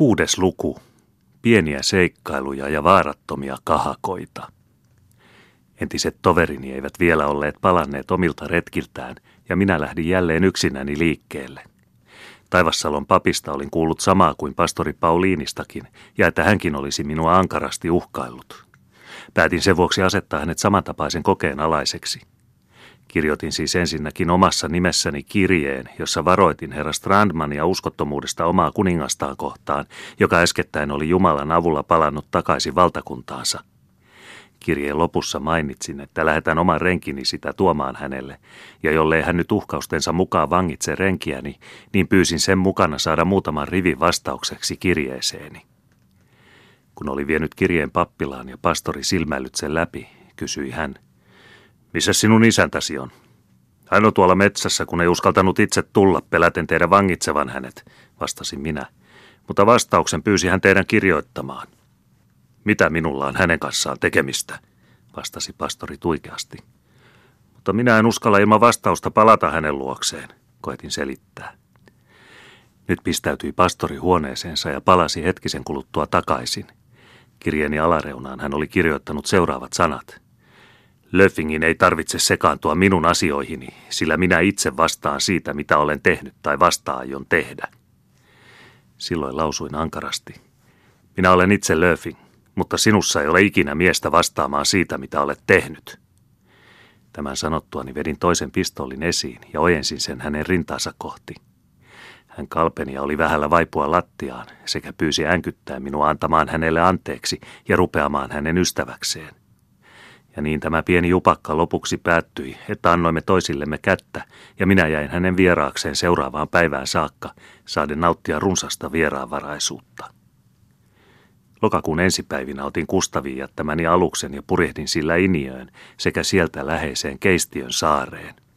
Kuudes luku. Pieniä seikkailuja ja vaarattomia kahakoita. Entiset toverini eivät vielä olleet palanneet omilta retkiltään, ja minä lähdin jälleen yksinäni liikkeelle. Taivassalon papista olin kuullut samaa kuin pastori Pauliinistakin, ja että hänkin olisi minua ankarasti uhkaillut. Päätin sen vuoksi asettaa hänet samantapaisen kokeen alaiseksi. Kirjoitin siis ensinnäkin omassa nimessäni kirjeen, jossa varoitin herra Strandmania uskottomuudesta omaa kuningastaan kohtaan, joka äskettäin oli Jumalan avulla palannut takaisin valtakuntaansa. Kirjeen lopussa mainitsin, että lähetän oman renkini sitä tuomaan hänelle, ja jollei hän nyt uhkaustensa mukaan vangitse renkiäni, niin pyysin sen mukana saada muutaman rivin vastaukseksi kirjeeseeni. Kun oli vienyt kirjeen pappilaan ja pastori silmäillyt sen läpi, kysyi hän – missä sinun isäntäsi on? Hän on tuolla metsässä, kun ei uskaltanut itse tulla peläten teidän vangitsevan hänet, vastasin minä. Mutta vastauksen pyysi hän teidän kirjoittamaan. Mitä minulla on hänen kanssaan tekemistä, vastasi pastori tuikeasti. Mutta minä en uskalla ilman vastausta palata hänen luokseen, koetin selittää. Nyt pistäytyi pastori huoneeseensa ja palasi hetkisen kuluttua takaisin. Kirjeeni alareunaan hän oli kirjoittanut seuraavat sanat – Löffingin ei tarvitse sekaantua minun asioihini, sillä minä itse vastaan siitä, mitä olen tehnyt tai vasta aion tehdä. Silloin lausuin ankarasti. Minä olen itse Löfing, mutta sinussa ei ole ikinä miestä vastaamaan siitä, mitä olet tehnyt. Tämän sanottuani vedin toisen pistoolin esiin ja ojensin sen hänen rintaansa kohti. Hän kalpeni ja oli vähällä vaipua lattiaan sekä pyysi änkyttää minua antamaan hänelle anteeksi ja rupeamaan hänen ystäväkseen. Ja niin tämä pieni jupakka lopuksi päättyi, että annoimme toisillemme kättä, ja minä jäin hänen vieraakseen seuraavaan päivään saakka, saaden nauttia runsasta vieraanvaraisuutta. Lokakuun ensipäivinä otin Kustaviin jättämäni aluksen ja purjehdin sillä Iniöön sekä sieltä läheiseen Keistiön saareen –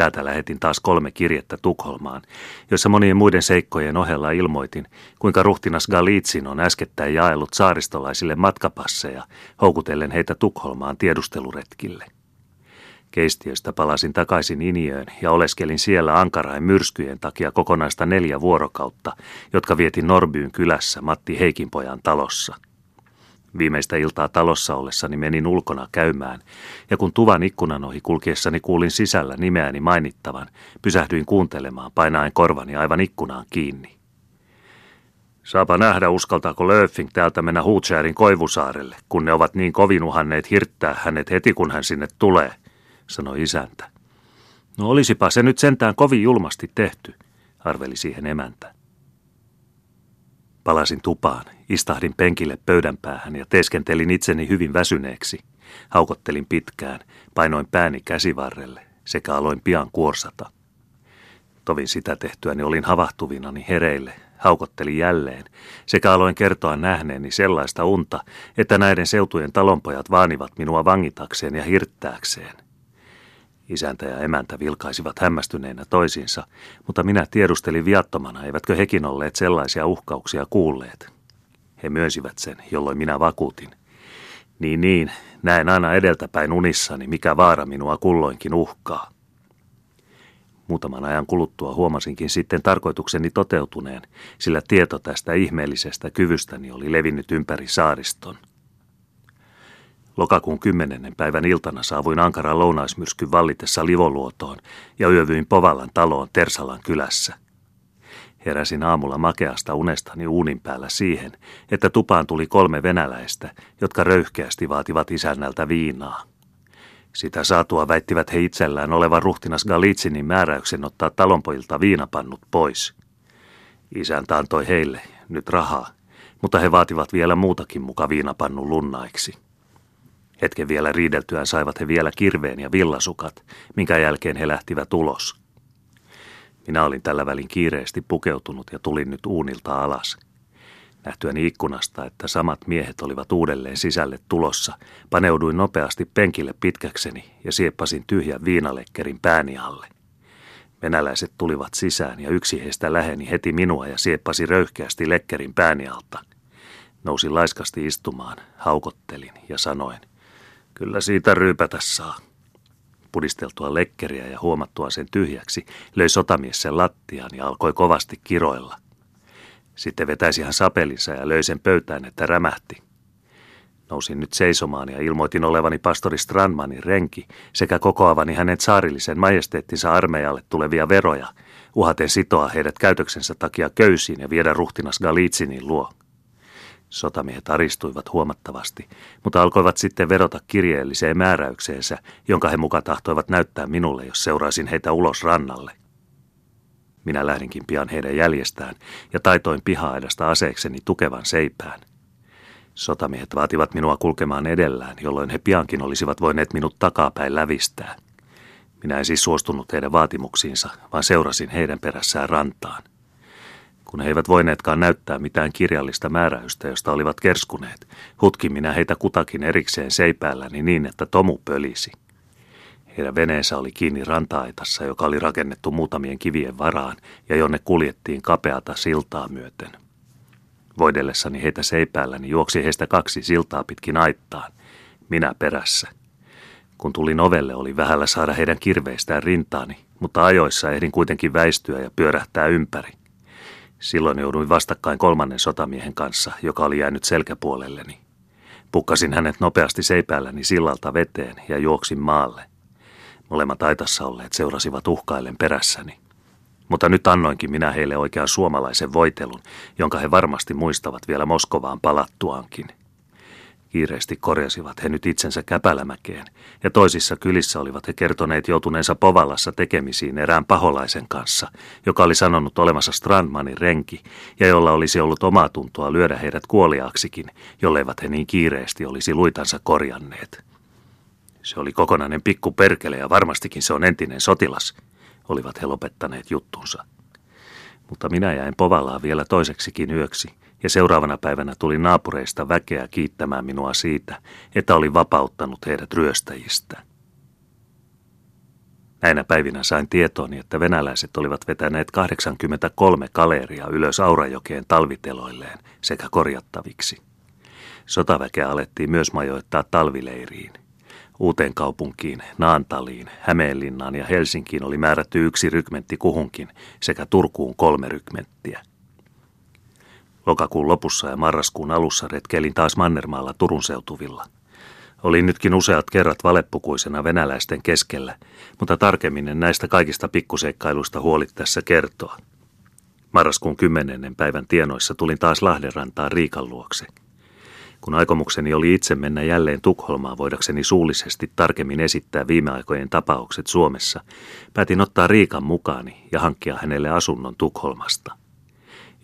Täältä lähetin taas kolme kirjettä Tukholmaan, joissa monien muiden seikkojen ohella ilmoitin, kuinka ruhtinas Galitsin on äskettäin jaellut saaristolaisille matkapasseja, houkutellen heitä Tukholmaan tiedusteluretkille. Keistiöstä palasin takaisin Iniöön ja oleskelin siellä Ankarain myrskyjen takia kokonaista neljä vuorokautta, jotka vietin Norbyyn kylässä Matti Heikinpojan talossa – Viimeistä iltaa talossa ollessani menin ulkona käymään, ja kun tuvan ikkunan ohi kulkiessani kuulin sisällä nimeäni mainittavan, pysähdyin kuuntelemaan painaen korvani aivan ikkunaan kiinni. Saapa nähdä, uskaltaako Löfing täältä mennä Huutsjärin koivusaarelle, kun ne ovat niin kovin uhanneet hirttää hänet heti, kun hän sinne tulee, sanoi isäntä. No olisipa se nyt sentään kovin julmasti tehty, arveli siihen emäntä. Palasin tupaan, istahdin penkille pöydän päähän ja teeskentelin itseni hyvin väsyneeksi. Haukottelin pitkään, painoin pääni käsivarrelle sekä aloin pian kuorsata. Tovin sitä tehtyäni olin havahtuvinani hereille, haukottelin jälleen, sekä aloin kertoa nähneeni sellaista unta, että näiden seutujen talonpojat vaanivat minua vangitakseen ja hirttääkseen – Isäntä ja emäntä vilkaisivat hämmästyneinä toisiinsa, mutta minä tiedustelin viattomana, eivätkö hekin olleet sellaisia uhkauksia kuulleet. He myönsivät sen, jolloin minä vakuutin. Niin niin, näen aina edeltäpäin unissani, mikä vaara minua kulloinkin uhkaa. Muutaman ajan kuluttua huomasinkin sitten tarkoitukseni toteutuneen, sillä tieto tästä ihmeellisestä kyvystäni oli levinnyt ympäri saariston – Lokakuun kymmenennen päivän iltana saavuin Ankaran lounaismyrskyn vallitessa Livoluotoon ja yövyin Povallan taloon Tersalan kylässä. Heräsin aamulla makeasta unestani uunin päällä siihen, että tupaan tuli kolme venäläistä, jotka röyhkeästi vaativat isännältä viinaa. Sitä saatua väittivät he itsellään olevan ruhtinas Galitsinin määräyksen ottaa talonpojilta viinapannut pois. Isäntä antoi heille nyt rahaa, mutta he vaativat vielä muutakin muka viinapannun lunnaiksi. Hetken vielä riideltyään saivat he vielä kirveen ja villasukat, minkä jälkeen he lähtivät ulos. Minä olin tällä välin kiireesti pukeutunut ja tulin nyt uunilta alas. Nähtyäni ikkunasta, että samat miehet olivat uudelleen sisälle tulossa, paneuduin nopeasti penkille pitkäkseni ja sieppasin tyhjän viinalekkerin pääni alle. Venäläiset tulivat sisään ja yksi heistä läheni heti minua ja sieppasi röyhkeästi lekkerin pääni alta. Nousin laiskasti istumaan, haukottelin ja sanoin, Kyllä siitä ryypätä saa. Pudisteltua lekkeriä ja huomattua sen tyhjäksi, löi sotamies sen lattiaan ja alkoi kovasti kiroilla. Sitten vetäisi hän sapelinsa ja löi sen pöytään, että rämähti. Nousin nyt seisomaan ja ilmoitin olevani pastori Strandmanin renki sekä kokoavani hänen saarillisen majesteettinsa armeijalle tulevia veroja, uhaten sitoa heidät käytöksensä takia köysiin ja viedä ruhtinas Galitsinin luo. Sotamiehet aristuivat huomattavasti, mutta alkoivat sitten verota kirjeelliseen määräykseensä, jonka he muka tahtoivat näyttää minulle, jos seuraisin heitä ulos rannalle. Minä lähdinkin pian heidän jäljestään ja taitoin piha-aidasta aseekseni tukevan seipään. Sotamiehet vaativat minua kulkemaan edellään, jolloin he piankin olisivat voineet minut takapäin lävistää. Minä en siis suostunut heidän vaatimuksiinsa, vaan seurasin heidän perässään rantaan. Kun he eivät voineetkaan näyttää mitään kirjallista määräystä, josta olivat kerskuneet, hutkin minä heitä kutakin erikseen seipäälläni niin, että tomu pölisi. Heidän veneensä oli kiinni rantaaitassa, joka oli rakennettu muutamien kivien varaan ja jonne kuljettiin kapeata siltaa myöten. Voidellessani heitä seipäälläni juoksi heistä kaksi siltaa pitkin aittaan, minä perässä. Kun tulin ovelle, oli vähällä saada heidän kirveistään rintaani, mutta ajoissa ehdin kuitenkin väistyä ja pyörähtää ympäri. Silloin jouduin vastakkain kolmannen sotamiehen kanssa, joka oli jäänyt selkäpuolelleni. Pukkasin hänet nopeasti seipäälläni sillalta veteen ja juoksin maalle. Molemmat aitassa olleet seurasivat uhkaillen perässäni. Mutta nyt annoinkin minä heille oikean suomalaisen voitelun, jonka he varmasti muistavat vielä Moskovaan palattuankin. Kiireesti korjasivat he nyt itsensä käpälämäkeen, ja toisissa kylissä olivat he kertoneet joutuneensa Povallassa tekemisiin erään paholaisen kanssa, joka oli sanonut olemassa Strandmanin renki, ja jolla olisi ollut omaa tuntoa lyödä heidät kuoliaaksikin, jolleivät he niin kiireesti olisi luitansa korjanneet. Se oli kokonainen pikku perkele ja varmastikin se on entinen sotilas, olivat he lopettaneet juttunsa. Mutta minä jäin Povalaa vielä toiseksikin yöksi, ja seuraavana päivänä tuli naapureista väkeä kiittämään minua siitä, että olin vapauttanut heidät ryöstäjistä. Näinä päivinä sain tietooni, että venäläiset olivat vetäneet 83 kaleeria ylös Aurajokeen talviteloilleen sekä korjattaviksi. Sotaväkeä alettiin myös majoittaa talvileiriin. Uuteen kaupunkiin, Naantaliin, Hämeenlinnaan ja Helsinkiin oli määrätty yksi rykmentti kuhunkin sekä Turkuun kolme rykmenttiä. Lokakuun lopussa ja marraskuun alussa retkeilin taas Mannermaalla Turun seutuvilla. Olin nytkin useat kerrat valeppukuisena venäläisten keskellä, mutta tarkemmin en näistä kaikista pikkuseikkailuista huolit tässä kertoa. Marraskuun kymmenennen päivän tienoissa tulin taas Lahdenrantaan Riikan luokse – kun aikomukseni oli itse mennä jälleen Tukholmaan voidakseni suullisesti tarkemmin esittää viime aikojen tapaukset Suomessa, päätin ottaa Riikan mukaani ja hankkia hänelle asunnon Tukholmasta.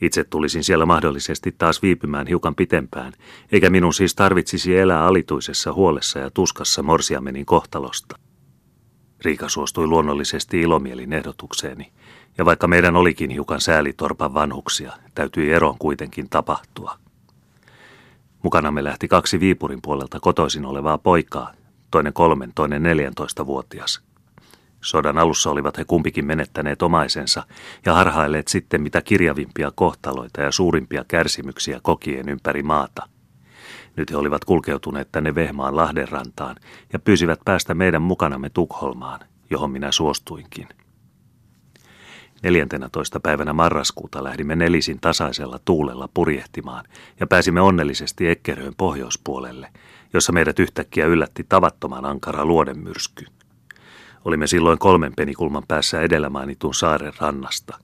Itse tulisin siellä mahdollisesti taas viipymään hiukan pitempään, eikä minun siis tarvitsisi elää alituisessa huolessa ja tuskassa morsiamenin kohtalosta. Riika suostui luonnollisesti ilomielin ehdotukseeni, ja vaikka meidän olikin hiukan säälitorpan vanhuksia, täytyi eron kuitenkin tapahtua. Mukanamme lähti kaksi Viipurin puolelta kotoisin olevaa poikaa, toinen kolmen, toinen neljäntoista vuotias. Sodan alussa olivat he kumpikin menettäneet omaisensa ja harhailleet sitten mitä kirjavimpia kohtaloita ja suurimpia kärsimyksiä kokien ympäri maata. Nyt he olivat kulkeutuneet tänne Vehmaan Lahdenrantaan ja pyysivät päästä meidän mukanamme Tukholmaan, johon minä suostuinkin. 14. päivänä marraskuuta lähdimme nelisin tasaisella tuulella purjehtimaan ja pääsimme onnellisesti Ekkeröön pohjoispuolelle, jossa meidät yhtäkkiä yllätti tavattoman ankara luodenmyrsky. Olimme silloin kolmen penikulman päässä edellä mainitun saaren rannasta.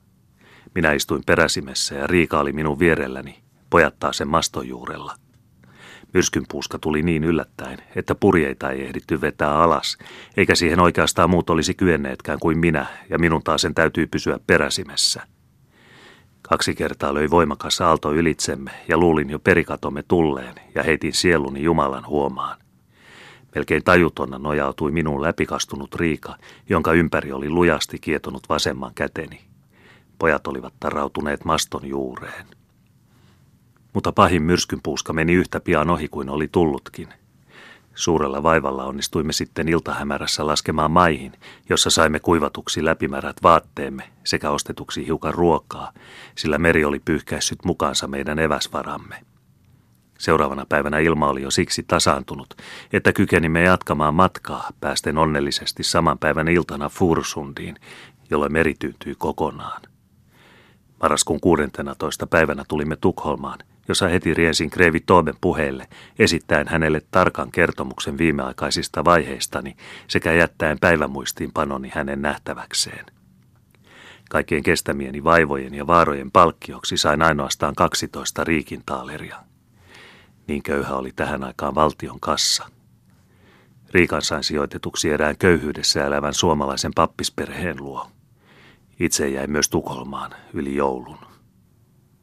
Minä istuin peräsimessä ja Riika oli minun vierelläni, pojattaa sen maston juurella. Myrskynpuuska tuli niin yllättäen, että purjeita ei ehditty vetää alas, eikä siihen oikeastaan muut olisi kyenneetkään kuin minä, ja minun taas sen täytyy pysyä peräsimessä. Kaksi kertaa löi voimakas aalto ylitsemme, ja luulin jo perikatomme tulleen, ja heitin sieluni Jumalan huomaan. Melkein tajutonna nojautui minun läpikastunut riika, jonka ympäri oli lujasti kietonut vasemman käteni. Pojat olivat tarautuneet maston juureen mutta pahin myrskynpuuska meni yhtä pian ohi kuin oli tullutkin. Suurella vaivalla onnistuimme sitten iltahämärässä laskemaan maihin, jossa saimme kuivatuksi läpimärät vaatteemme sekä ostetuksi hiukan ruokaa, sillä meri oli pyyhkäissyt mukaansa meidän eväsvaramme. Seuraavana päivänä ilma oli jo siksi tasaantunut, että kykenimme jatkamaan matkaa päästen onnellisesti saman päivän iltana Fursundiin, jolloin meri tyyntyi kokonaan. Marraskuun 16. päivänä tulimme Tukholmaan, jossa heti riensin Kreivi Tooben puheelle, esittäen hänelle tarkan kertomuksen viimeaikaisista vaiheistani sekä jättäen päivämuistiinpanoni hänen nähtäväkseen. Kaikkien kestämieni vaivojen ja vaarojen palkkioksi sain ainoastaan 12 riikintaaleria. Niin köyhä oli tähän aikaan valtion kassa. Riikan sain sijoitetuksi erään köyhyydessä elävän suomalaisen pappisperheen luo. Itse jäi myös Tukholmaan yli joulun.